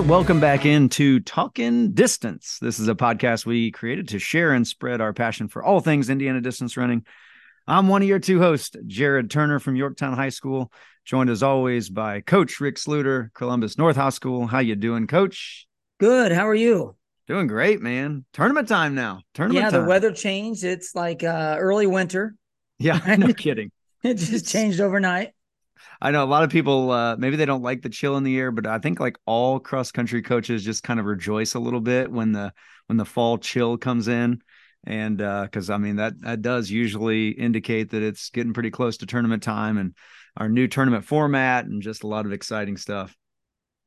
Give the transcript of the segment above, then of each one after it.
right, welcome back into Talking Distance. This is a podcast we created to share and spread our passion for all things Indiana distance running. I'm one of your two hosts, Jared Turner from Yorktown High School, joined as always by Coach Rick Sluter, Columbus North High School. How you doing, Coach? Good. How are you? Doing great, man. Tournament time now. Tournament yeah, time. the weather changed. It's like uh, early winter. Yeah, no kidding. It just changed overnight. I know a lot of people uh, maybe they don't like the chill in the air, but I think like all cross country coaches just kind of rejoice a little bit when the when the fall chill comes in. And because uh, I mean that that does usually indicate that it's getting pretty close to tournament time and our new tournament format and just a lot of exciting stuff.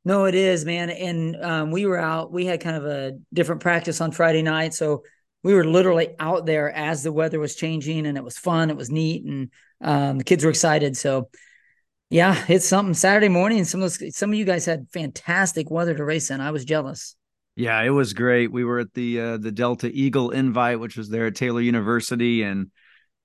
No, it is, man. And um, we were out. We had kind of a different practice on Friday night, so we were literally out there as the weather was changing, and it was fun. It was neat, and um, the kids were excited. So, yeah, it's something. Saturday morning, some of those, some of you guys had fantastic weather to race in. I was jealous. Yeah, it was great. We were at the uh, the Delta Eagle Invite, which was there at Taylor University, and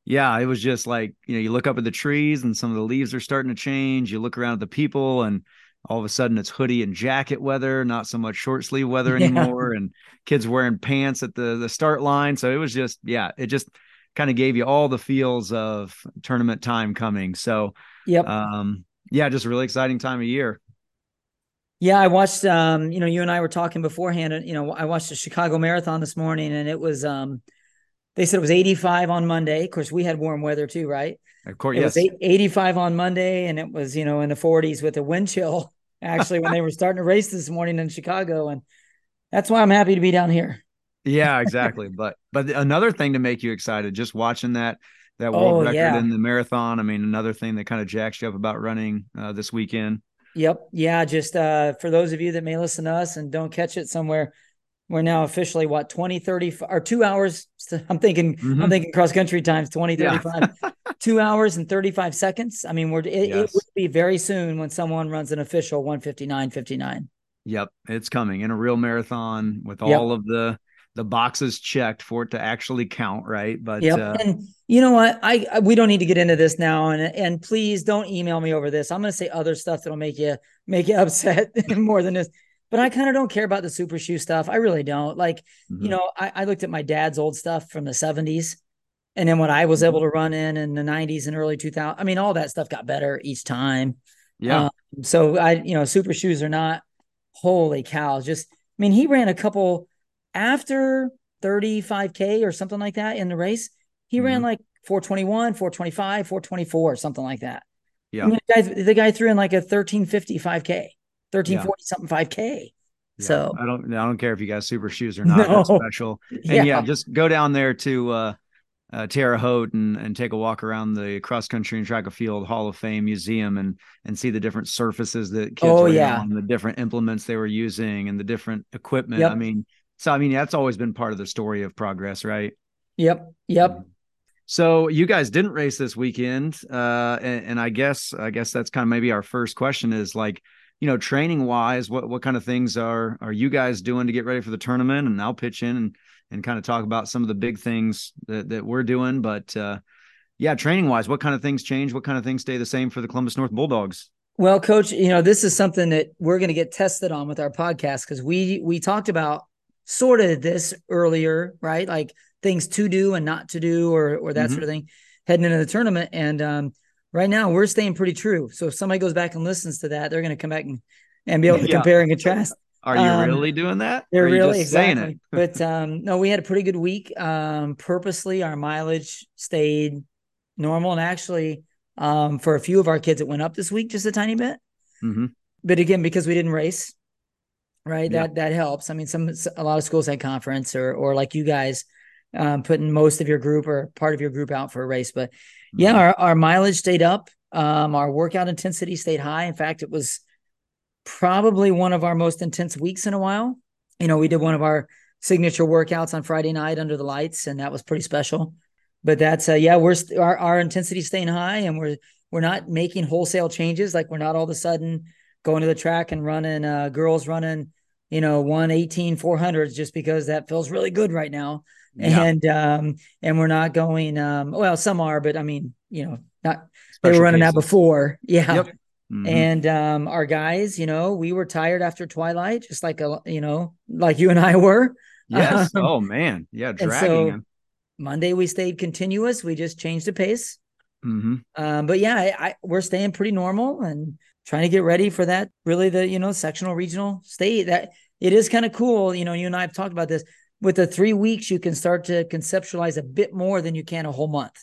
yeah, it was just like you know, you look up at the trees, and some of the leaves are starting to change. You look around at the people, and all of a sudden it's hoodie and jacket weather, not so much short sleeve weather anymore, yeah. and kids wearing pants at the the start line. So it was just yeah, it just kind of gave you all the feels of tournament time coming. So yep, um, yeah, just a really exciting time of year. Yeah, I watched. Um, you know, you and I were talking beforehand, and you know, I watched the Chicago Marathon this morning, and it was. Um, they said it was 85 on Monday. Of course, we had warm weather too, right? Of course, it yes. was 85 on Monday, and it was you know in the 40s with a wind chill. Actually, when they were starting to race this morning in Chicago, and that's why I'm happy to be down here. yeah, exactly. but but another thing to make you excited, just watching that that world Oh, record yeah. in the marathon. I mean, another thing that kind of jacks you up about running uh, this weekend. Yep. Yeah. Just uh, for those of you that may listen to us and don't catch it somewhere, we're now officially what 20, 30 or two hours. I'm thinking, Mhm. I'm thinking cross country times 20, Yeah. 35, two hours and 35 seconds. I mean, we're, it, it would be very soon when someone runs an official 159, 59. Yep, it's coming in a real marathon with Yep. all of the the boxes checked for it to actually count, right? But Yep. uh, and you know what? I, I we don't need to get into this now. And and please don't email me over this. I'm going to say other stuff that'll make you make you upset more than this. But I kind of don't care about the super shoe stuff. I really don't. Like, mhm. you know, I, I looked at my dad's old stuff from the 70s. And then what I was Mhm. able to run in in the 90s and early 2000s, I mean, all that stuff got better each time. yeah, Um, so I, you know, super shoes are not holy cow. Just, I mean, he ran a couple after 35K or something like that in the race. He ran Mhm. like 421, 425, 424, something like that. Yeah. The, guy, the guy threw in like a 1355K, 1340 something 5K. yeah. So, I don't I don't care if you got super shoes or not. No. special. And yeah, just go down there to uh, uh, Terre Haute and, and take a walk around the cross country and track and field Hall of Fame museum and and see the different surfaces that kids Oh, ran yeah. on, the different implements they were using, and the different equipment. Yep. I mean, so I mean that's always been part of the story of progress, right? Yep. Yep. So you guys didn't race this weekend, uh, and, and I guess I guess that's kind of maybe our first question is like, you know, training wise, what what kind of things are are you guys doing to get ready for the tournament? And I'll pitch in and and kind of talk about some of the big things that that we're doing. But uh, yeah, training wise, what kind of things change? What kind of things stay the same for the Columbus North Bulldogs? Well, coach, you know, this is something that we're going to get tested on with our podcast because we we talked about sort of this earlier, right? Like things to do and not to do, or or that Mhm. sort of thing, heading into the tournament. And um, right now, we're staying pretty true. So if somebody goes back and listens to that, they're going to come back and and be able to Yeah. compare and contrast. Are you Um, really doing that? They're Or are you really just saying it. but um, no, we had a pretty good week. Um, purposely, our mileage stayed normal, and actually, um, for a few of our kids, it went up this week just a tiny bit hmm but again because we didn't race right? Yeah. that that helps. I mean some a lot of schools had conference or or like you guys um putting most of your group or part of your group out for a race but yeah our, our mileage stayed up. Um our workout intensity stayed high. In fact it was probably one of our most intense weeks in a while. You know we did one of our signature workouts on friday night under the lights and that was pretty special. But that's uh yeah we're st- our, our intensity staying high and we're we're not making wholesale changes. Like we're not all of a sudden going to the track and running uh girls running you know 118 400s just because that feels really good right now Yeah. and um and we're not going um well some are but i mean you know not they were running that before yeah Yep. Mm-hmm. And um, our guys, you know, we were tired after Twilight, just like a, you know, like you and I were. Yes. Um, oh man, yeah, dragging. So Monday we stayed continuous. We just changed the pace. Mm-hmm. Um, but yeah, I, I, we're staying pretty normal and trying to get ready for that. Really, the you know sectional regional state that it is kind of cool. You know, you and I have talked about this. With the three weeks, you can start to conceptualize a bit more than you can a whole month.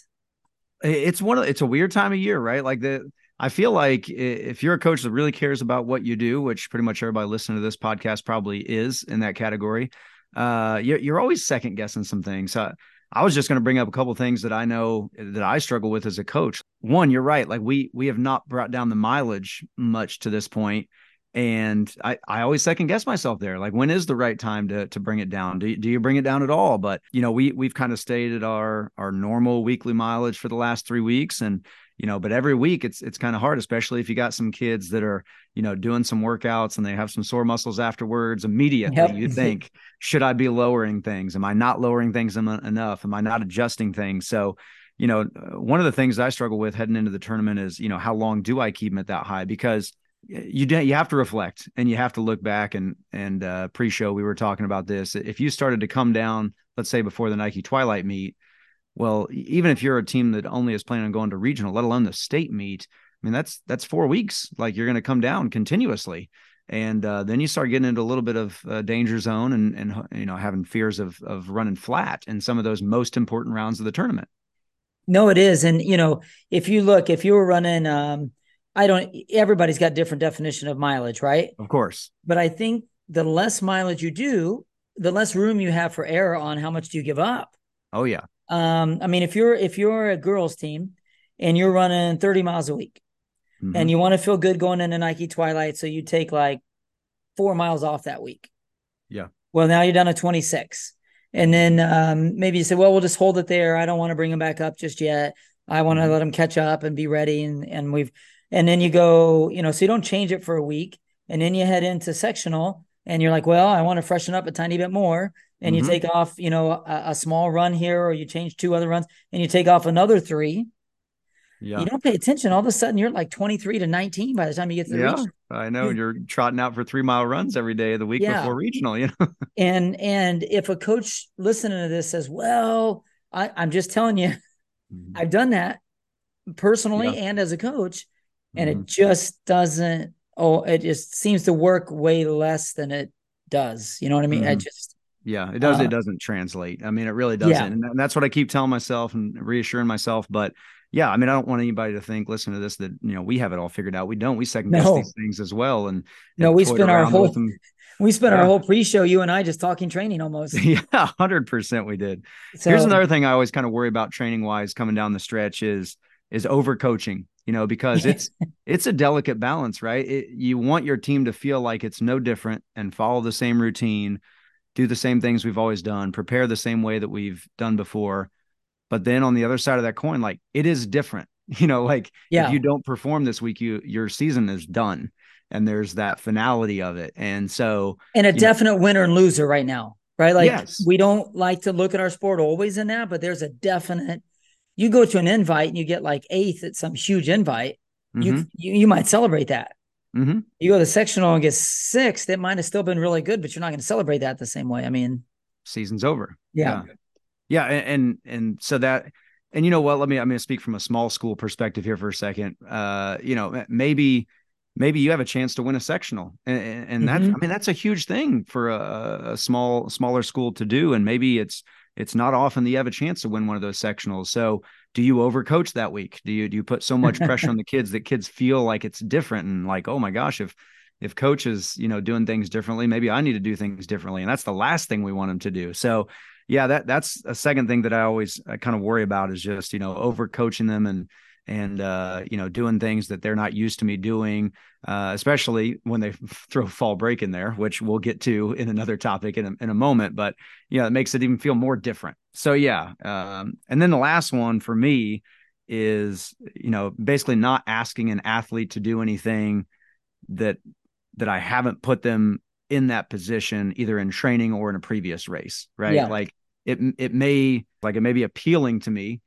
It's one of it's a weird time of year, right? Like the I feel like if you're a coach that really cares about what you do, which pretty much everybody listening to this podcast probably is in that category, uh, you're, you're always second guessing some things. Uh, I was just going to bring up a couple things that I know that I struggle with as a coach. One, you're right. Like we we have not brought down the mileage much to this point, and I I always second guess myself there. Like when is the right time to to bring it down? Do do you bring it down at all? But you know we we've kind of stayed at our our normal weekly mileage for the last three weeks, and you know but every week it's it's kind of hard especially if you got some kids that are you know doing some workouts and they have some sore muscles afterwards immediately yep. you think should i be lowering things? Am i not lowering things enough? Am i not adjusting things? So you know one of the things i struggle with heading into the tournament is you know how long do i keep them at that high? Because you you have to reflect and you have to look back and and uh, pre-show we were talking about this. If you started to come down let's say before the nike twilight meet well, even if you're a team that only is planning on going to regional, let alone the state meet, I mean that's that's four weeks. Like you're going to come down continuously, and uh, then you start getting into a little bit of uh, danger zone and and you know having fears of of running flat in some of those most important rounds of the tournament. No, it is, and you know if you look, if you were running, um, I don't. Everybody's got different definition of mileage, right? Of course, but I think the less mileage you do, the less room you have for error on how much do you give up. Oh yeah. Um, I mean, if you're if you're a girls team and you're running 30 miles a week mm-hmm. and you want to feel good going into Nike Twilight, so you take like four miles off that week. Yeah. Well, now you're down to 26. And then um, maybe you say, well, we'll just hold it there. I don't want to bring them back up just yet. I want to mm-hmm. let them catch up and be ready. And and we've and then you go, you know, so you don't change it for a week, and then you head into sectional, and you're like, well, I want to freshen up a tiny bit more and mm-hmm. you take off, you know, a, a, small run here, or you change two other runs, and you take off another three. Yeah. You don't pay attention. All of a sudden, you're like 23 to 19 by the time you get to the yeah, regional. I know you're trotting out for three mile runs every day of the week yeah. before regional. You know, and and if a coach listening to this says, "Well, I, I'm just telling you, mm-hmm. I've done that personally yeah. and as a coach, and mm-hmm. it just doesn't. Oh, it just seems to work way less than it does. You know what I mean? I mm-hmm. just yeah, it does. Uh, it doesn't translate. I mean, it really doesn't. Yeah. And that's what I keep telling myself and reassuring myself. But yeah, I mean, I don't want anybody to think, listen to this, that you know we have it all figured out. We don't. We second guess no. these things as well. And no, we spend our whole we spent yeah. our whole pre-show, you and I, just talking training almost. Yeah, hundred percent, we did. So, Here's another thing I always kind of worry about training wise coming down the stretch is is over coaching. You know, because it's it's a delicate balance, right? It, you want your team to feel like it's no different and follow the same routine do the same things we've always done, prepare the same way that we've done before. But then on the other side of that coin, like it is different. You know, like yeah. if you don't perform this week, you your season is done. And there's that finality of it. And so and a definite know, winner and loser right now. Right. Like yes. we don't like to look at our sport always in that, but there's a definite you go to an invite and you get like eighth at some huge invite, mm-hmm. you, you you might celebrate that. Mm-hmm. You go to sectional and get sixth, it might have still been really good, but you're not going to celebrate that the same way. I mean, season's over. Yeah. Yeah. yeah and, and, and so that, and you know what, let me, I'm going to speak from a small school perspective here for a second. Uh, you know, maybe, maybe you have a chance to win a sectional and, and that, mm-hmm. I mean, that's a huge thing for a, a small, smaller school to do. And maybe it's, it's not often that you have a chance to win one of those sectionals. So do you overcoach that week? Do you do you put so much pressure on the kids that kids feel like it's different and like, oh my gosh, if if coach is, you know, doing things differently, maybe I need to do things differently. And that's the last thing we want them to do. So yeah, that that's a second thing that I always I kind of worry about is just, you know, overcoaching them and and uh, you know doing things that they're not used to me doing, uh, especially when they throw fall break in there, which we'll get to in another topic in a, in a moment. But yeah, it makes it even feel more different. So yeah, um, and then the last one for me is you know basically not asking an athlete to do anything that that I haven't put them in that position either in training or in a previous race, right? Yeah. Like it it may like it may be appealing to me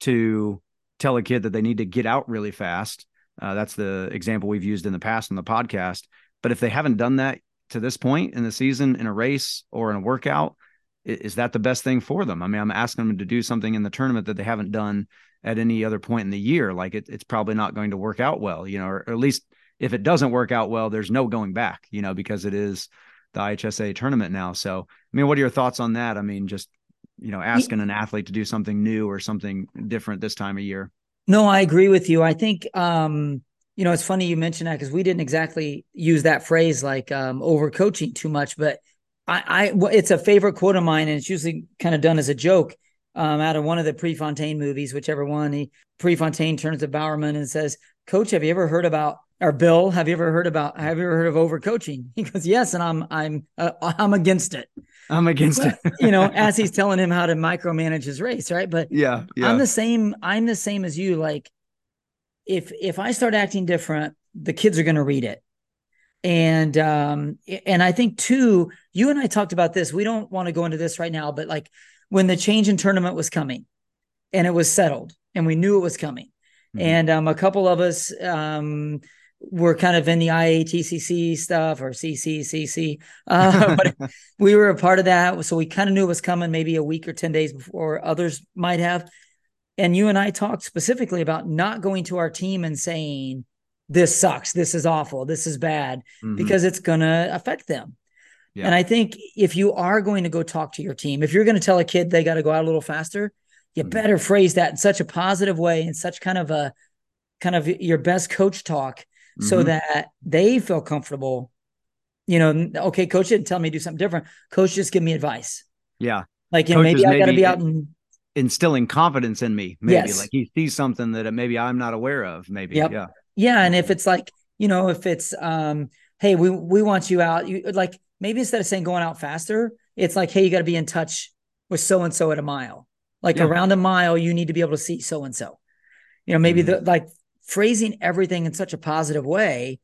to tell a kid that they need to get out really fast Uh, that's the example we've used in the past on the podcast. But if they haven't done that to this point in the season in a race or in a workout, is that the best thing for them? I mean, I'm asking them to do something in the tournament that they haven't done at any other point in the year. Like it, it's probably not going to work out well, you know, or, or, at least if it doesn't work out well, there's no going back, you know, because it is the IHSAA tournament now. So, I mean, what are your thoughts on that? I mean, just, you know, asking an athlete to do something new or something different this time of year. No, I agree with you. I think, um, you know, it's funny you mentioned that because we didn't exactly use that phrase like um, overcoaching too much, but I, I, it's a favorite quote of mine, and it's usually kind of done as a joke um, out of one of the Prefontaine movies, whichever one. He Prefontaine turns to Bowerman and says, "Coach, have you ever heard about?" Or Bill, have you ever heard about? Have you ever heard of overcoaching? He goes, "Yes," and I'm I'm uh, I'm against it. I'm against but, it. you know, as he's telling him how to micromanage his race, right? But yeah, yeah, I'm the same. I'm the same as you. Like if if I start acting different, the kids are going to read it. And um and I think too, you and I talked about this. We don't want to go into this right now, but like when the change in tournament was coming and it was settled and we knew it was coming. Mm-hmm. And um a couple of us um were kind of in the IATCC stuff or CCCC. Uh, but we were a part of that. So we kind of knew it was coming maybe a week or 10 days before others might have. And you and I talked specifically about not going to our team and saying, this sucks, this is awful, this is bad, mm-hmm. because it's going to affect them. Yeah. And I think if you are going to go talk to your team, if you're going to tell a kid they got to go out a little faster, you mm-hmm. better phrase that in such a positive way, in such kind of a kind of your best coach talk, mm-hmm. so that they feel comfortable. You know, okay, coach didn't tell me to do something different. Coach just give me advice. Yeah. Like, you know, maybe I got to be out and instilling confidence in me. Maybe yes. like he sees something that maybe I'm not aware of. Maybe. Yep. Yeah. Yeah. And if it's like, you know, if it's um, hey, we we want you out, you like maybe instead of saying going out faster, it's like, hey, you got to be in touch with so and so at a mile. Like yeah. around a mile, you need to be able to see so and so. You know, maybe mm-hmm. the like phrasing everything in such a positive way.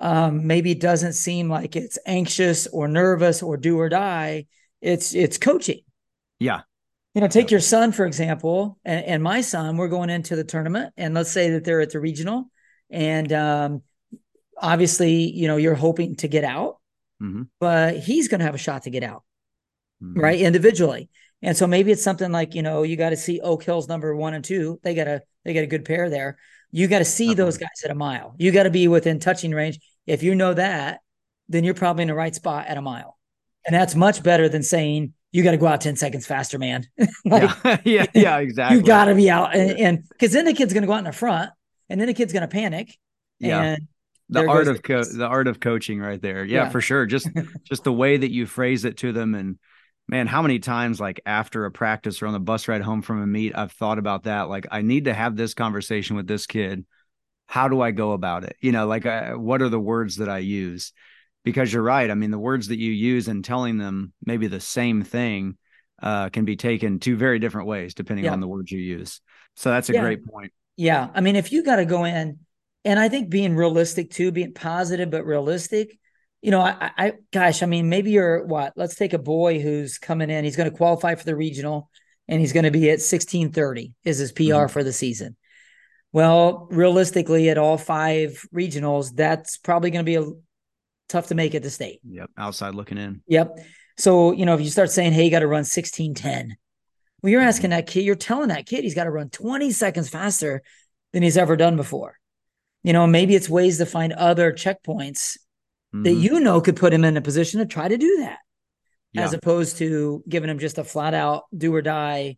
Um, maybe it doesn't seem like it's anxious or nervous or do or die. It's it's coaching. Yeah you know, take your son, for example, and, and, my son, we're going into the tournament, and let's say that they're at the regional, and um, obviously, you know, you're hoping to get out, mm-hmm. but he's going to have a shot to get out, mm-hmm. right? Individually. And so maybe it's something like, you know, you got to see Oak Hills number one and two. They got a they got a good pair there. You got to see those guys at a mile. You got to be within touching range. If you know that, then you're probably in the right spot at a mile. And that's much better than saying, you got to go out 10 seconds faster, man. like, yeah. yeah, yeah, exactly. You got to be out. And because then the kid's going to go out in the front and then the kid's going to panic. Yeah. And the art of co- the art of coaching right there. Yeah, yeah. for sure. Just just the way that you phrase it to them and man, how many times like after a practice or on the bus ride home from a meet, I've thought about that. Like I need to have this conversation with this kid. How do I go about it? You know, like I, what are the words that I use? because you're right. I mean, the words that you use and telling them maybe the same thing uh, can be taken two very different ways depending yeah. on the words you use. So that's a yeah. great point. Yeah. I mean, if you got to go in, and I think being realistic too, being positive but realistic, you know, I, I, gosh, I mean, maybe you're what? Let's take a boy who's coming in. He's going to qualify for the regional, and he's going to be at 1630 is his PR mm-hmm. for the season. Well, realistically, at all five regionals, that's probably going to be a tough to make at the state. Yep. Outside looking in. Yep. So, you know, if you start saying, hey, you got to run 1610, well, you're asking mm-hmm. that kid, you're telling that kid he's got to run 20 seconds faster than he's ever done before. You know, maybe it's ways to find other checkpoints mm-hmm. that you know could put him in a position to try to do that, yeah. as opposed to giving him just a flat out do or die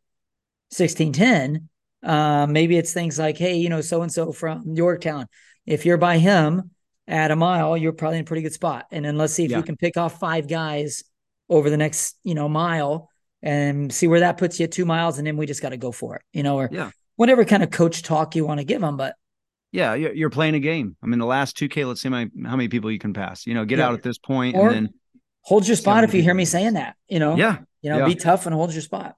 1610. Uh, maybe it's things like, hey, you know, so and so from Yorktown. If you're by him, at a mile, you're probably in a pretty good spot. And then let's see if yeah. you can pick off five guys over the next, you know, mile and see where that puts you two miles. And then we just got to go for it, you know, or yeah. whatever kind of coach talk you want to give them. But yeah, you're playing a game. I mean, the last 2K, let's see how many, how many people you can pass, you know, get yeah. out at this point or and then hold your spot if you hear me saying that, you know, yeah, you know, yeah. be tough and hold your spot.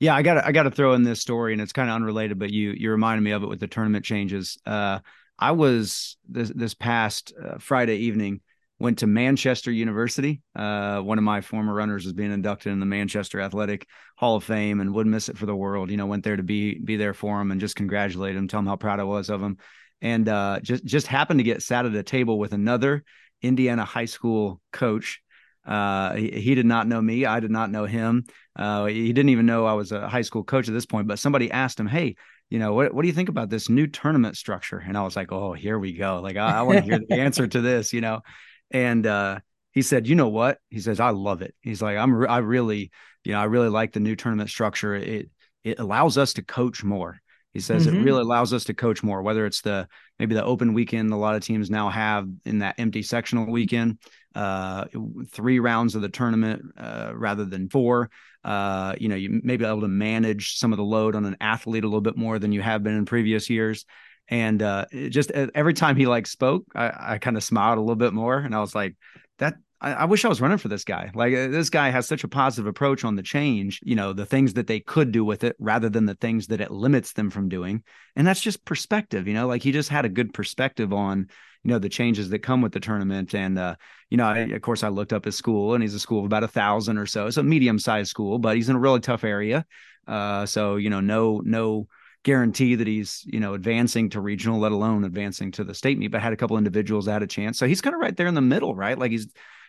Yeah, I got to I got to throw in this story, and it's kind of unrelated, but you you reminded me of it with the tournament changes. Uh, I was this this past uh, Friday evening went to Manchester University. Uh, one of my former runners is being inducted in the Manchester Athletic Hall of Fame, and wouldn't miss it for the world. You know, went there to be be there for him and just congratulate him, tell him how proud I was of him. And uh, just just happened to get sat at a table with another Indiana high school coach. Uh, he, he, did not know me. I did not know him. Uh, he didn't even know I was a high school coach at this point. But somebody asked him, "Hey, you know, what what do you think about this new tournament structure?" And I was like, "Oh, here we go. Like, I, I want to hear the answer to this." You know, and uh, he said, "You know what?" He says, "I love it." He's like, "I'm re- I really, you know, I really like the new tournament structure. It it allows us to coach more." He says mm-hmm. it really allows us to coach more, whether it's the maybe the open weekend a lot of teams now have in that empty sectional weekend, uh, three rounds of the tournament uh, rather than four. Uh, you know, you may be able to manage some of the load on an athlete a little bit more than you have been in previous years. And uh, just every time he like spoke, I, I kind of smiled a little bit more, and I was like, that I, I, wish I was running for this guy. Like uh, this guy has such a positive approach on the change, you know, the things that they could do with it rather than the things that it limits them from doing. And that's just perspective, you know, like he just had a good perspective on, you know, the changes that come with the tournament. And, uh, you know, I, of course I looked up his school and he's a school of about a thousand or so. It's a medium sized school, but he's in a really tough area. Uh, so, you know, no, no, guarantee that he's you know advancing to regional let alone advancing to the state meet but had a couple individuals that had a chance so he's kind of right there in the middle right like he's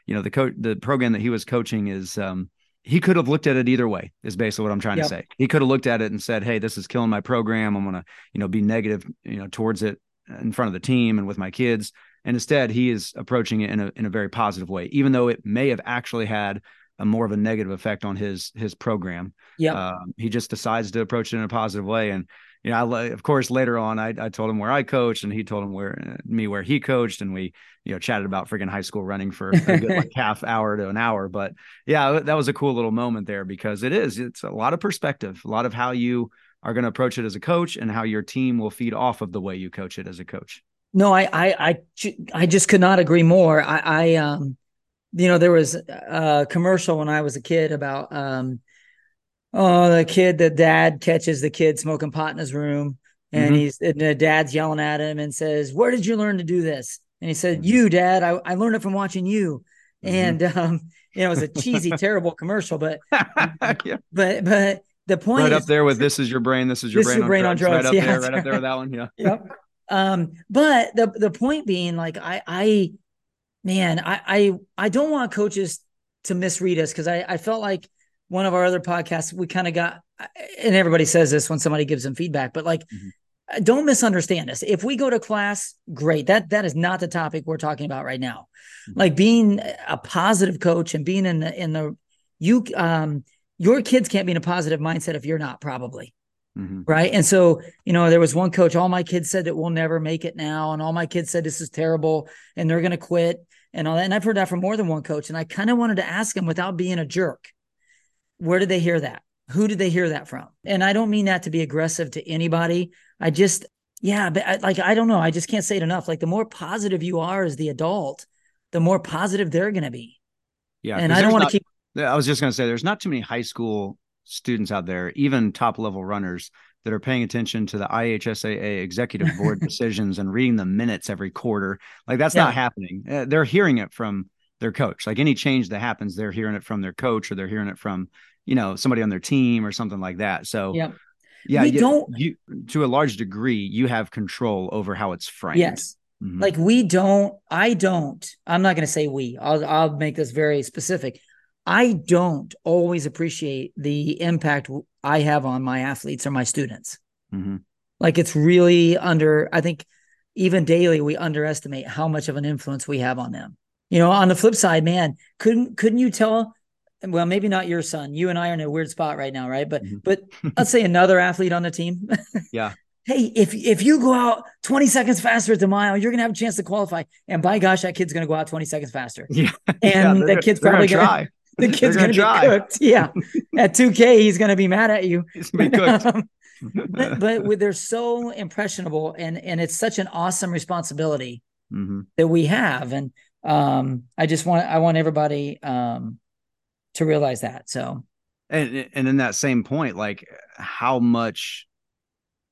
you know the coach the program that he was coaching is um he could have looked at it either way is basically what i'm trying yep. to say. He could have looked at it and said hey this is killing my program. I'm gonna you know be negative you know towards it in front of the team and with my kids. And instead he is approaching it in a in a very positive way even though it may have actually had a more of a negative effect on his his program. Yeah uh, he just decides to approach it in a positive way. And you know, I, of course, later on, I, I told him where I coached, and he told him where uh, me where he coached, and we, you know, chatted about freaking high school running for a good like half hour to an hour. But yeah, that was a cool little moment there because it is, it's a lot of perspective, a lot of how you are going to approach it as a coach, and how your team will feed off of the way you coach it as a coach. No, I, I, I, I just could not agree more. I, I, um, you know, there was a commercial when I was a kid about, um, oh, the kid, the dad catches the kid smoking pot in his room, and mm-hmm. he's and the dad's yelling at him and says, "Where did you learn to do this?" And he said. "You, dad. I, I learned it from watching you." Mm-hmm. And um, you know, it was a cheesy, terrible commercial, but yeah. but but the point right is, up there with "This is your brain. This is your this brain, is on, brain drugs. on drugs." Right up yeah, there, right, right up there with that one. Yeah. yep. Um, but the the point being, like, I I man, I I I don't want coaches to misread us because I I felt like one of our other podcasts, we kind of got, and everybody says this when somebody gives them feedback, but like, mm-hmm. don't misunderstand us. If we go to class, great. That that is not the topic we're talking about right now. Mm-hmm. Like being a positive coach and being in the in the you um your kids can't be in a positive mindset if you're not probably. Mm-hmm. Right. And so, you know, there was one coach, all my kids said that we'll never make it now. And all my kids said this is terrible and they're going to quit and all that. And I've heard that from more than one coach. And I kind of wanted to ask him without being a jerk where did they hear that? Who did they hear that from? And I don't mean that to be aggressive to anybody. I just, yeah, but I, like, I don't know. I just can't say it enough. Like, the more positive you are as the adult, the more positive they're going to be. Yeah. And I don't want to keep. I was just going to say, there's not too many high school students out there, even top level runners, that are paying attention to the IHSAA executive board decisions and reading the minutes every quarter. Like, that's yeah. not happening. Uh, they're hearing it from their coach. Like any change that happens, they're hearing it from their coach or they're hearing it from, you know, somebody on their team or something like that. So yeah. Yeah, we you, don't you to a large degree, you have control over how it's framed. Yes. Mm-hmm. Like we don't, I don't, I'm not gonna say we, I'll I'll make this very specific. I don't always appreciate the impact I have on my athletes or my students. Mm-hmm. Like it's really under, I think even daily we underestimate how much of an influence we have on them. You know, on the flip side, man, couldn't couldn't you tell? Well, maybe not your son. You and I are in a weird spot right now, right? But mm-hmm. but let's say another athlete on the team. yeah. Hey, if if you go out 20 seconds faster at the mile, you're gonna have a chance to qualify. And by gosh, that kid's gonna go out 20 seconds faster. Yeah. And yeah, the kid's probably gonna, gonna try. The kid's gonna, gonna be cooked. Yeah. at 2K, he's gonna be mad at you. He's gonna be cooked. Um, but, but they're so impressionable and and it's such an awesome responsibility mm-hmm. that we have. And um i just want i want everybody um to realize that so and and in that same point like how much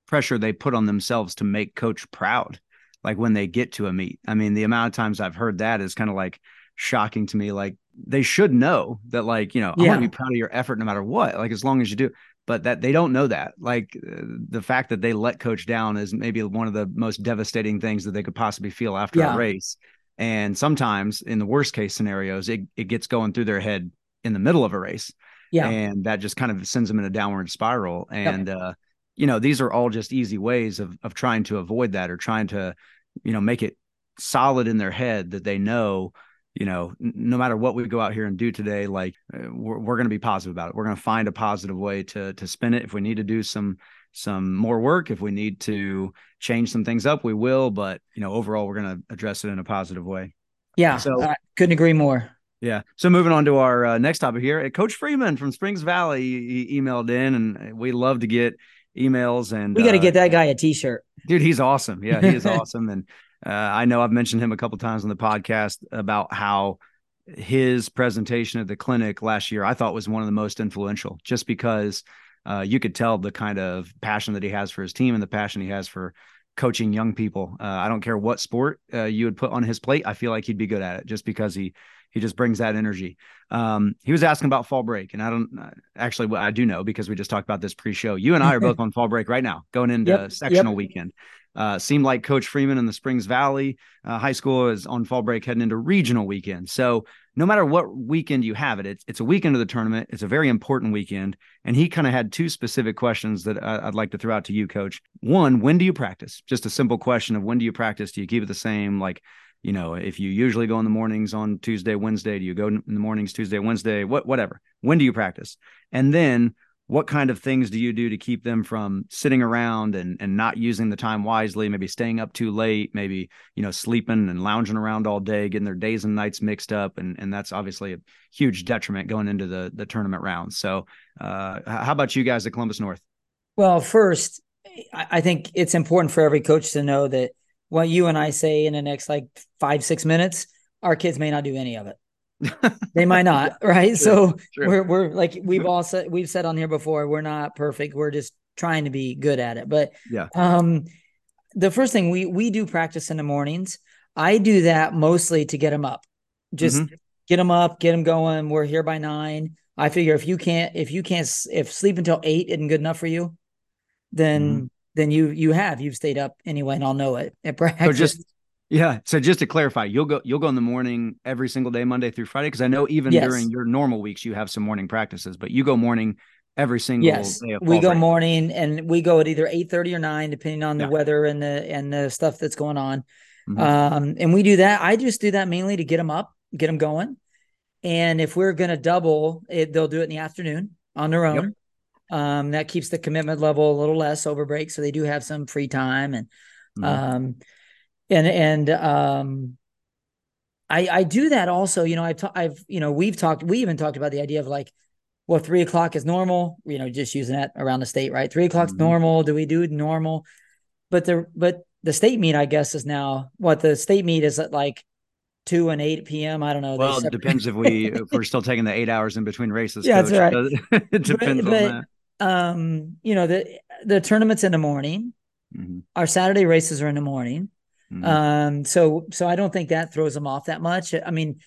pressure they put on themselves to make coach proud like when they get to a meet i mean the amount of times i've heard that is kind of like shocking to me like they should know that like you know yeah. i want to be proud of your effort no matter what like as long as you do but that they don't know that. Like uh, the fact that they let coach down is maybe one of the most devastating things that they could possibly feel after yeah. a race. And sometimes in the worst case scenarios, it, it gets going through their head in the middle of a race. Yeah. And that just kind of sends them in a downward spiral. And, yep. uh, you know, these are all just easy ways of, of trying to avoid that or trying to, you know, make it solid in their head that they know you know, no matter what we go out here and do today, like uh, we're, we're going to be positive about it. We're going to find a positive way to to spin it. If we need to do some some more work, if we need to change some things up, we will. But you know, overall, we're going to address it in a positive way. Yeah, so I couldn't agree more. Yeah. So moving on to our uh, next topic here, Coach Freeman from Springs Valley he emailed in, and we love to get emails. And we got to uh, get that guy a T-shirt, dude. He's awesome. Yeah, he is awesome, and uh, I know I've mentioned him a couple times on the podcast about how his presentation at the clinic last year I thought was one of the most influential, just because uh, you could tell the kind of passion that he has for his team and the passion he has for coaching young people. Uh, I don't care what sport uh, you would put on his plate. I feel like he'd be good at it just because he he just brings that energy. Um, he was asking about fall break, and I don't actually. I do know because we just talked about this pre-show. You and I are both on fall break right now, going into yep, sectional yep. weekend. Uh, seemed like Coach Freeman in the Springs Valley uh, High School is on fall break heading into regional weekend. So no matter what weekend you have it, it's, it's a weekend of the tournament. It's a very important weekend. And he kind of had two specific questions that uh, I'd like to throw out to you, Coach. One, when do you practice? Just a simple question of when do you practice? Do you keep it the same? Like, you know, if you usually go in the mornings on Tuesday, Wednesday, do you go in the mornings Tuesday, Wednesday, what, whatever? When do you practice? And then what kind of things do you do to keep them from sitting around and and not using the time wisely? Maybe staying up too late maybe you know sleeping and lounging around all day getting their days and nights mixed up and and that's obviously a huge detriment going into the the tournament rounds. So uh, how about you guys at columbus north? Well first i think it's important for every coach to know that what you and i say in the next like five six minutes our kids may not do any of it they might not, right? True, so true. we're we're like we've all said we've said on here before, we're not perfect. We're just trying to be good at it. But yeah, um, the first thing we we do practice in the mornings. I do that mostly to get them up, just mm-hmm. get them up, get them going. We're here by nine. I figure if you can't if you can't if sleep until eight isn't good enough for you, then mm-hmm. then you you have you've stayed up anyway, and I'll know it at practice. So just yeah. So just to clarify, you'll go you'll go in the morning every single day, Monday through Friday, because I know even yes. during your normal weeks you have some morning practices, but you go morning every single yes. we go break. morning and we go at either eight thirty or nine, depending on the yeah. weather and the and the stuff that's going on. Mm-hmm. Um, and we do that. I just do that mainly to get them up, get them going. And if we're going to double it, they'll do it in the afternoon on their own. Yep. Um, that keeps the commitment level a little less over break. So they do have some free time and, mm-hmm. um, and and um I I do that also. You know, I've ta- I've you know we've talked we even talked about the idea of like, well, three o'clock is normal. You know, just using that around the state, right? Three o'clock's mm-hmm. normal. Do we do normal? But the but the state meet, I guess, is now what the state meet is at like two and eight p.m. I don't know. Well, it depends if we if we're still taking the eight hours in between races. Yeah, coach. that's right. it depends but, on but, that. Um, you know the the tournaments in the morning. Mm-hmm. Our Saturday races are in the morning. Mm-hmm. Um, so so I don't think that throws them off that much. I mean,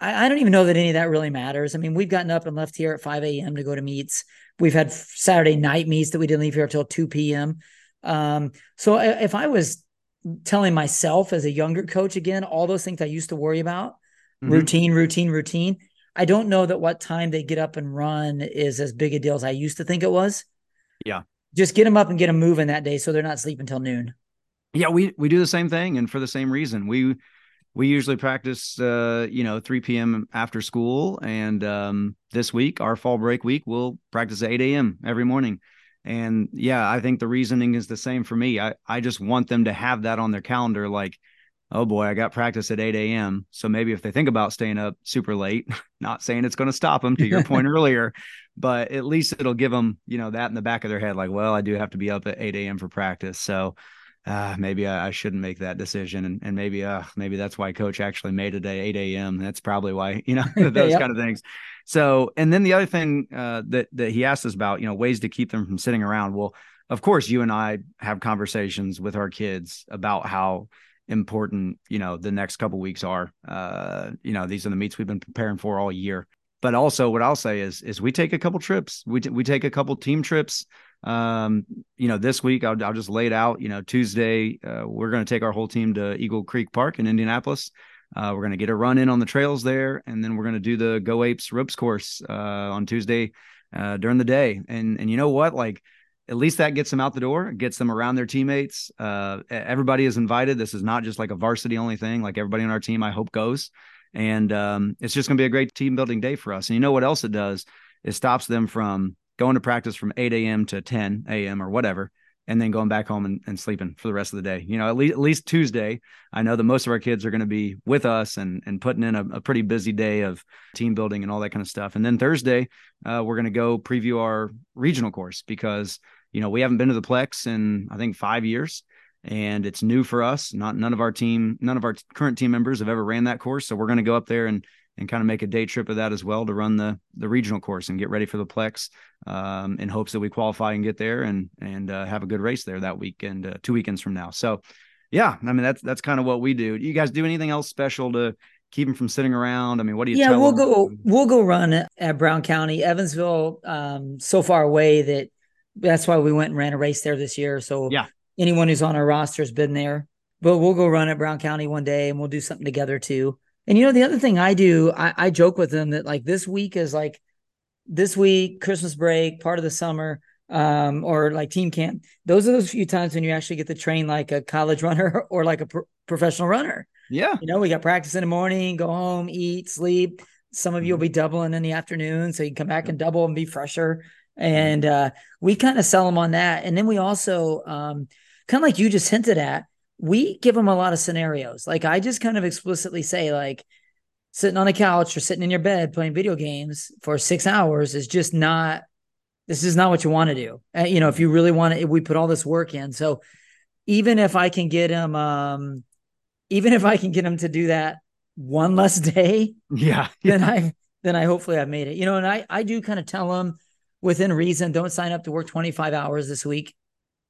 I, I, don't even know that any of that really matters. I mean, we've gotten up and left here at 5 a.m. to go to meets. We've had Saturday night meets that we didn't leave here until 2 p.m. Um, so if I was telling myself as a younger coach again, all those things I used to worry about, mm-hmm. routine, routine, routine. I don't know that what time they get up and run is as big a deal as I used to think it was. Yeah. Just get them up and get them moving that day so they're not sleeping until noon yeah, we we do the same thing, and for the same reason. We we usually practice, uh, you know, 3 p.m. after school, and um, this week, our fall break week, we'll practice at 8 a.m. every morning. And yeah, I think the reasoning is the same for me. I I just want them to have that on their calendar, like. Oh boy, I got practice at 8 a.m. So maybe if they think about staying up super late, not saying it's going to stop them to your point earlier, but at least it'll give them, you know, that in the back of their head, like, well, I do have to be up at 8 a.m. for practice. So uh, maybe I, I, shouldn't make that decision. And, and maybe, uh, maybe that's why coach actually made it at 8 a.m. That's probably why, you know, those yep. kind of things. So, and then the other thing uh, that, that he asked us about, you know, ways to keep them from sitting around. Well, of course, you and I have conversations with our kids about how important, you know, the next couple weeks are. Uh, you know, these are the meets we've been preparing for all year. but also what I'll say is is we take a couple trips. We t- we take a couple team trips. Um, you know, this week I'll I'll just lay it out. You know, Tuesday uh, we're going to take our whole team to Eagle Creek Park in Indianapolis. Uh, we're going to get a run in on the trails there, and then we're going to do the Go Apes ropes course uh, on Tuesday uh, during the day. And and you know what, like at least that gets them out the door, gets them around their teammates. Uh, everybody is invited. This is not just like a varsity only thing. Like everybody on our team, I hope goes. And um, it's just going to be a great team building day for us. And you know what else it does? It stops them from going to practice from 8 a.m. to 10 a.m. or whatever, and then going back home and, and sleeping for the rest of the day. You know, at least, at least Tuesday, I know that most of our kids are going to be with us and, and putting in a, a, pretty busy day of team building and all that kind of stuff. And then Thursday, uh, we're going to go preview our regional course because, you know, we haven't been to the Plex in, I think, five years and it's new for us. Not none of our team, none of our current team members have ever ran that course, so we're going to go up there and and kind of make a day trip of that as well to run the the regional course and get ready for the Plex, um, in hopes that we qualify and get there and and uh, have a good race there that weekend, uh, two weekends from now. So, yeah, I mean that's that's kind of what we do. Do you guys do anything else special to keep them from sitting around? I mean, what do you? Yeah, we'll them? go. We'll go run at Brown County, Evansville, um, so far away that that's why we went and ran a race there this year. So yeah, anyone who's on our roster has been there. But we'll go run at Brown County one day and we'll do something together too. And you know, the other thing I do, I, I joke with them that like this week is like this week, Christmas break, part of the summer, um, or like team camp. Those are those few times when you actually get to train like a college runner or like a pro- professional runner. Yeah. You know, we got practice in the morning, go home, eat, sleep. Some of you will mm-hmm. be doubling in the afternoon, so you can come back and double and be fresher. And uh, we kind of sell them on that. And then we also um, kind of like you just hinted at, we give them a lot of scenarios. Like I just kind of explicitly say, like, sitting on the couch or sitting in your bed playing video games for six hours is just not this is not what you want to do uh, you know if you really want to we put all this work in so even if i can get them, um even if i can get them to do that one less day yeah, yeah. then i then i hopefully i've made it you know and i i do kind of tell them within reason don't sign up to work 25 hours this week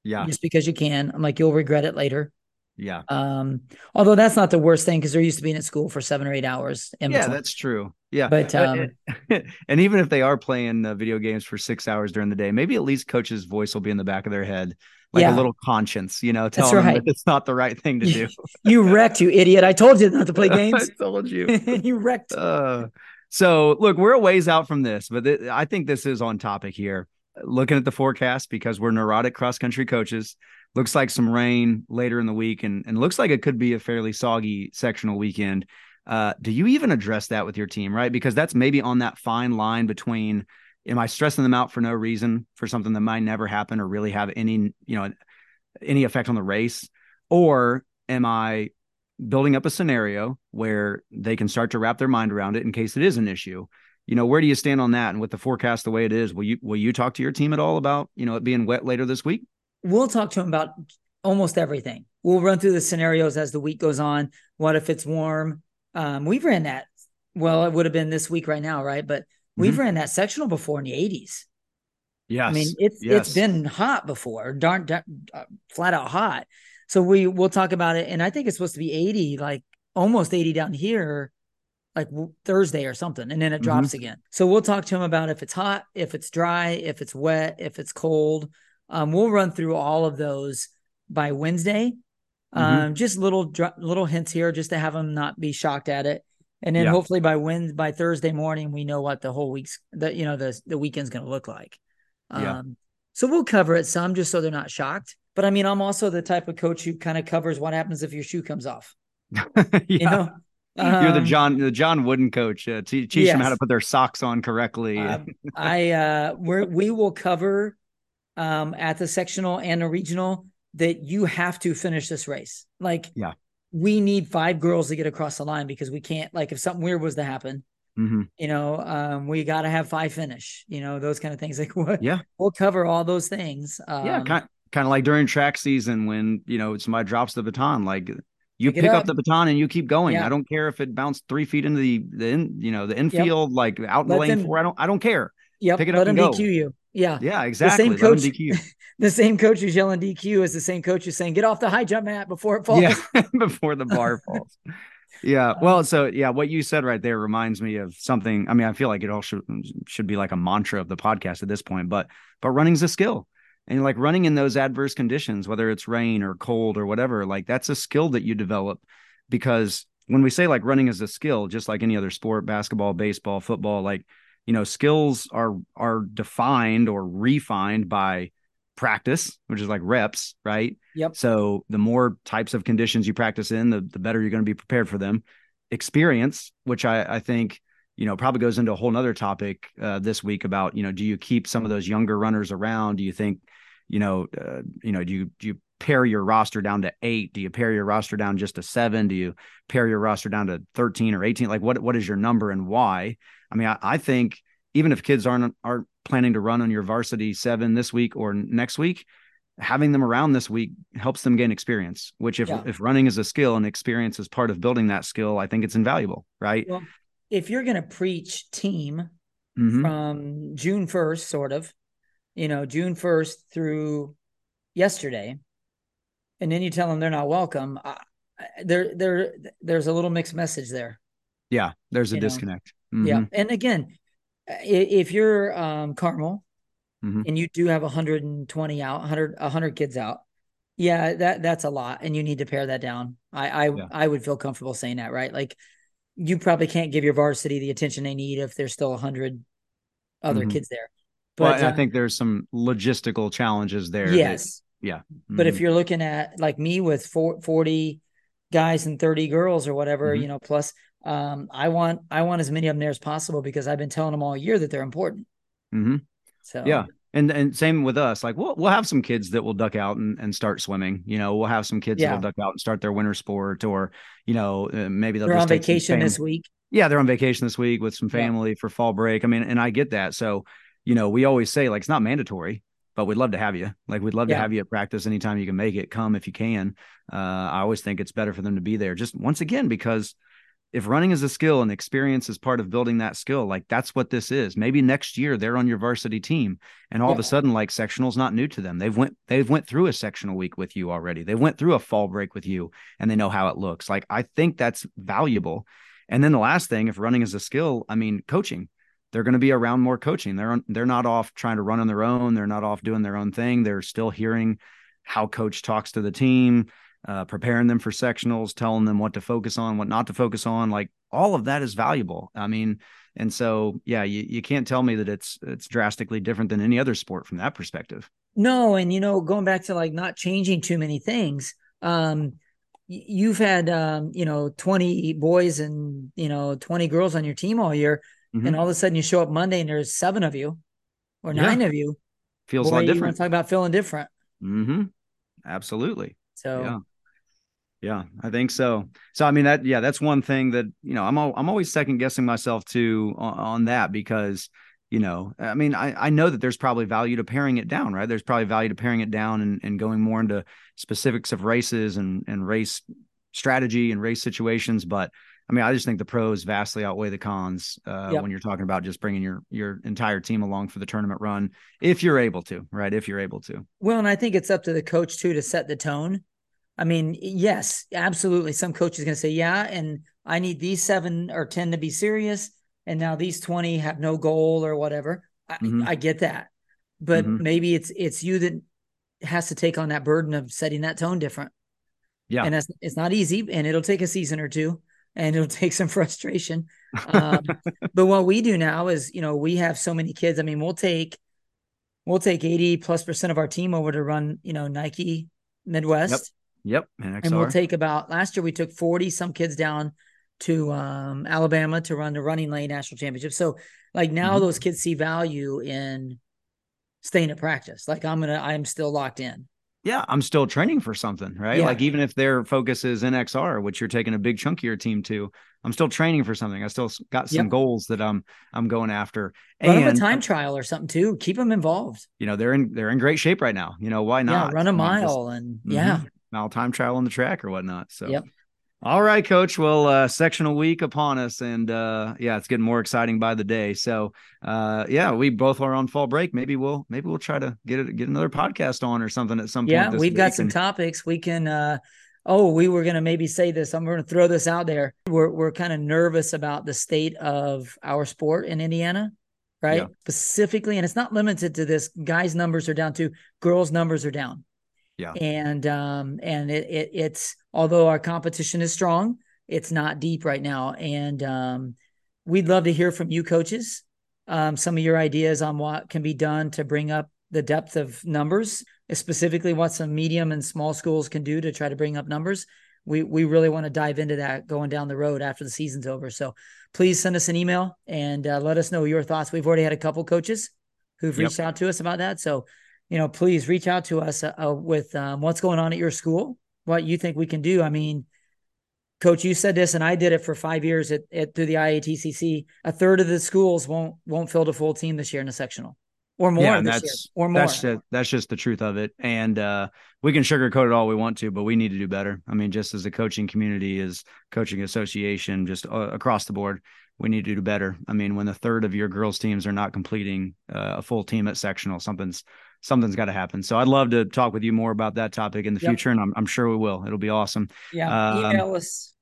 yeah. Just because you can. I'm like, you'll regret it later. Yeah. Um, although that's not the worst thing because they're used to being at school for seven or eight hours. yeah, between. that's true. Yeah. But, um, and even if they are playing uh, video games for six hours during the day, maybe at least coach's voice will be in the back of their head, like yeah. a little conscience, you know, telling right. them that it's not the right thing to do. you wrecked, you idiot. I told you not to play games. I told you. you wrecked. Uh, so look, we're a ways out from this, but th- I think this is on topic here looking at the forecast because we're neurotic cross country coaches. Looks like some rain later in the week, and and looks like it could be a fairly soggy sectional weekend. Uh, do you even address that with your team, right? Because that's maybe on that fine line between am I stressing them out for no reason for something that might never happen or really have any you know any effect on the race, or am I building up a scenario where they can start to wrap their mind around it in case it is an issue? you know where do you stand on that and with the forecast the way it is will you will you talk to your team at all about you know it being wet later this week we'll talk to them about almost everything we'll run through the scenarios as the week goes on what if it's warm um, we've ran that well it would have been this week right now right but we've mm-hmm. ran that sectional before in the 80s yes i mean it's yes. it's been hot before darn, darn uh, flat out hot so we we'll talk about it and i think it's supposed to be 80 like almost 80 down here like Thursday or something, and then it drops mm-hmm. again. So we'll talk to him about if it's hot, if it's dry, if it's wet, if it's cold. Um, we'll run through all of those by Wednesday. Mm-hmm. Um, just little little hints here, just to have them not be shocked at it, and then yeah. hopefully by Wednesday, by Thursday morning, we know what the whole week's the you know the the weekend's going to look like. Um, yeah. So we'll cover it some just so they're not shocked. But I mean, I'm also the type of coach who kind of covers what happens if your shoe comes off. yeah. You know, you're the um, John the John Wooden coach. Uh, teach yes. them how to put their socks on correctly. Uh, I uh, we we will cover um, at the sectional and the regional that you have to finish this race. Like, yeah, we need five girls to get across the line because we can't. Like, if something weird was to happen, mm-hmm. you know, um, we got to have five finish. You know, those kind of things. Like, what? Yeah, we'll cover all those things. Um, yeah, kind kind of like during track season when you know somebody drops the baton. Like you pick, pick up. up. the baton and you keep going. Yeah. I don't care if it bounced three feet into the the in, you know the infield, yep. like out in the lane them, four. I don't I don't care. Yeah, pick it let up and DQ you. Yeah, yeah, exactly. The same coach, DQ. the same coach who's yelling DQ is the same coach who's saying get off the high jump mat before it falls. Yeah, before the bar falls. yeah. Uh-huh. Well, so yeah, what you said right there reminds me of something. I mean, I feel like it all should, should be like a mantra of the podcast at this point, but but running's a skill. And like running in those adverse conditions, whether it's rain or cold or whatever, like that's a skill that you develop because when we say like running is a skill, just like any other sport, basketball, baseball, football, like you know, skills are are defined or refined by practice, which is like reps, right? Yep. So the more types of conditions you practice in, the, the better you're going to be prepared for them. Experience, which I, I think, you know, probably goes into a whole nother topic uh, this week about, you know, do you keep some of those younger runners around? Do you think, you know, uh, you know, do you, do you pare your roster down to eight? Do you pare your roster down just to seven? Do you pare your roster down to 13 or 18? Like what, what is your number and why? I mean, I, I think even if kids aren't, aren't planning to run on your varsity seven this week or next week, having them around this week helps them gain experience. Which, if yeah. if running is a skill and experience is part of building that skill, I think it's invaluable, right? Well, if you're going to preach team mm-hmm. from June first, sort of, you know, June first through yesterday, and then you tell them they're not welcome, uh, there, there, there's a little mixed message there. Yeah, there's a you disconnect. Mm-hmm. Yeah, and again, if you're um, Carmel mm-hmm. and you do have 120 out, 100 100 kids out, yeah, that that's a lot, and you need to pare that down. I I, yeah. I would feel comfortable saying that, right? Like you probably can't give your varsity the attention they need if there's still 100 other mm-hmm. kids there. But well, I uh, think there's some logistical challenges there. Yes. That, yeah. Mm-hmm. But if mm-hmm. you're looking at like me with four, 40 guys and 30 girls or whatever, mm-hmm. you know, plus um, I want I want as many of them there as possible because I've been telling them all year that they're important. Mm-hmm. So yeah, and and same with us. Like we'll we'll have some kids that will duck out and, and start swimming. You know, we'll have some kids yeah. that will duck out and start their winter sport, or you know, uh, maybe they'll they're on vacation this week. Yeah, they're on vacation this week with some family yeah. for fall break. I mean, and I get that. So you know, we always say like it's not mandatory, but we'd love to have you. Like we'd love yeah. to have you at practice anytime you can make it. Come if you can. Uh, I always think it's better for them to be there. Just once again because if running is a skill and experience is part of building that skill, like that's what this is. Maybe next year they're on your varsity team and all yeah. of a sudden like sectional's not new to them. They've went they've went through a sectional week with you already. They went through a fall break with you and they know how it looks. Like I think that's valuable. And then the last thing, if running is a skill, I mean coaching. They're going to be around more coaching. They're on, they're not off trying to run on their own. They're not off doing their own thing. They're still hearing how coach talks to the team uh, preparing them for sectionals, telling them what to focus on, what not to focus on. Like all of that is valuable. I mean, and so yeah, you, you can't tell me that it's it's drastically different than any other sport from that perspective. No, and you know, going back to like not changing too many things. Um, you've had um, you know 20 boys and you know 20 girls on your team all year mm-hmm. and all of a sudden you show up monday and there's seven of you or nine yeah. of you feels Boy, a lot different talk about feeling different mm-hmm absolutely so yeah. Yeah, I think so. So I mean that yeah, that's one thing that, you know, I'm al- I'm always second guessing myself too on, on, that because, you know, I mean, I, I know that there's probably value to paring it down, right? There's probably value to paring it down and, and going more into specifics of races and and race strategy and race situations, but I mean, I just think the pros vastly outweigh the cons uh, yep. when you're talking about just bringing your your entire team along for the tournament run, if you're able to, right? If you're able to. Well, and I think it's up to the coach too to set the tone. I mean, yes, absolutely. Some coach is going to say, yeah, and I need these seven or 10 to be serious. And now these 20 have no goal or whatever. Mm-hmm. I, I, get that. But mm-hmm. maybe it's it's you that has to take on that burden of setting that tone different. Yeah. And that's it's not easy and it'll take a season or two and it'll take some frustration. Um, but what we do now is, you know, we have so many kids. I mean, we'll take we'll take 80 plus percent of our team over to run, you know, Nike Midwest. Yep. And, and we'll take about last year we took 40 some kids down to um, Alabama to run the running lane national championship. So like now mm-hmm. those kids see value in staying at practice. Like I'm gonna I'm still locked in. Yeah, I'm still training for something, right? Yeah. Like even if their focus is NXR, which you're taking a big chunk of your team to, I'm still training for something. I still got some yep. goals that I'm I'm going after. Run and a time trial or something too. Keep them involved. You know they're in they're in great shape right now. You know why not? Yeah, run a mile just, and mm-hmm. Now time trial on the track or whatnot. So, yep. All right, coach. Well, uh, sectional week upon us, and uh, yeah, it's getting more exciting by the day. So, uh, yeah, we both are on fall break. Maybe we'll maybe we'll try to get it get another podcast on or something at some yeah, point. Yeah, we've got some and... topics we can. uh oh, we were going to maybe say this. I'm going to throw this out there. We're we're kind of nervous about the state of our sport in Indiana, right? Yeah. Specifically, and it's not limited to this. Guys' numbers are down too. Girls' numbers are down. Yeah. And um and it, it it's although our competition is strong, it's not deep right now. And um we'd love to hear from you coaches. Um, some of your ideas on what can be done to bring up the depth of numbers, specifically what some medium and small schools can do to try to bring up numbers. We we really want to dive into that going down the road after the season's over. So please send us an email and uh, let us know your thoughts. We've already had a couple coaches who've reached out to us about that. So you know, please reach out to us uh, uh, with um, what's going on at your school, what you think we can do. I mean, coach, you said this, and I did it for five years at, at through the IATCC. A third of the schools won't won't field a full team this year in a sectional or more. Yeah, that's year, or more. That's just, that's just the truth of it. And uh, we can sugarcoat it all we want to, but we need to do better. I mean, just as the coaching community, is coaching association, just uh, across the board, we need to do better. I mean, when a third of your girls teams are not completing uh, a full team at sectional, something's something's got to happen. So I'd love to talk with you more about that topic in the yep. future, and I'm, I'm sure we will. It'll be awesome. Yeah, um, email us.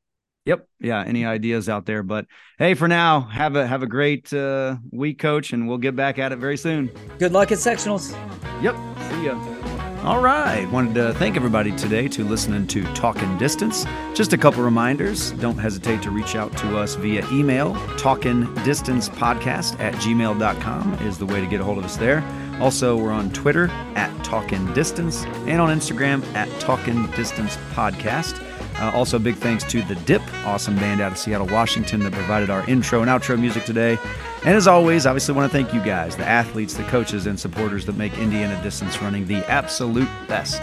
Yep. Yeah. Any ideas out there? But hey, for now, have a have a great uh, week, coach, and we'll get back at it very soon. Good luck at sectionals. Yep. See ya. All right. Wanted to thank everybody today to listening to Talking Distance. Just a couple reminders. Don't hesitate to reach out to us via email. Talking Distance Podcast at gmail.com is the way to get a hold of us there. Also, we're on Twitter at Talking Distance and on Instagram at Talking Distance Podcast. Uh, also, big thanks to The Dip, awesome band out of Seattle, Washington, that provided our intro and outro music today. And as always, obviously want to thank you guys, the athletes, the coaches, and supporters that make Indiana distance running the absolute best.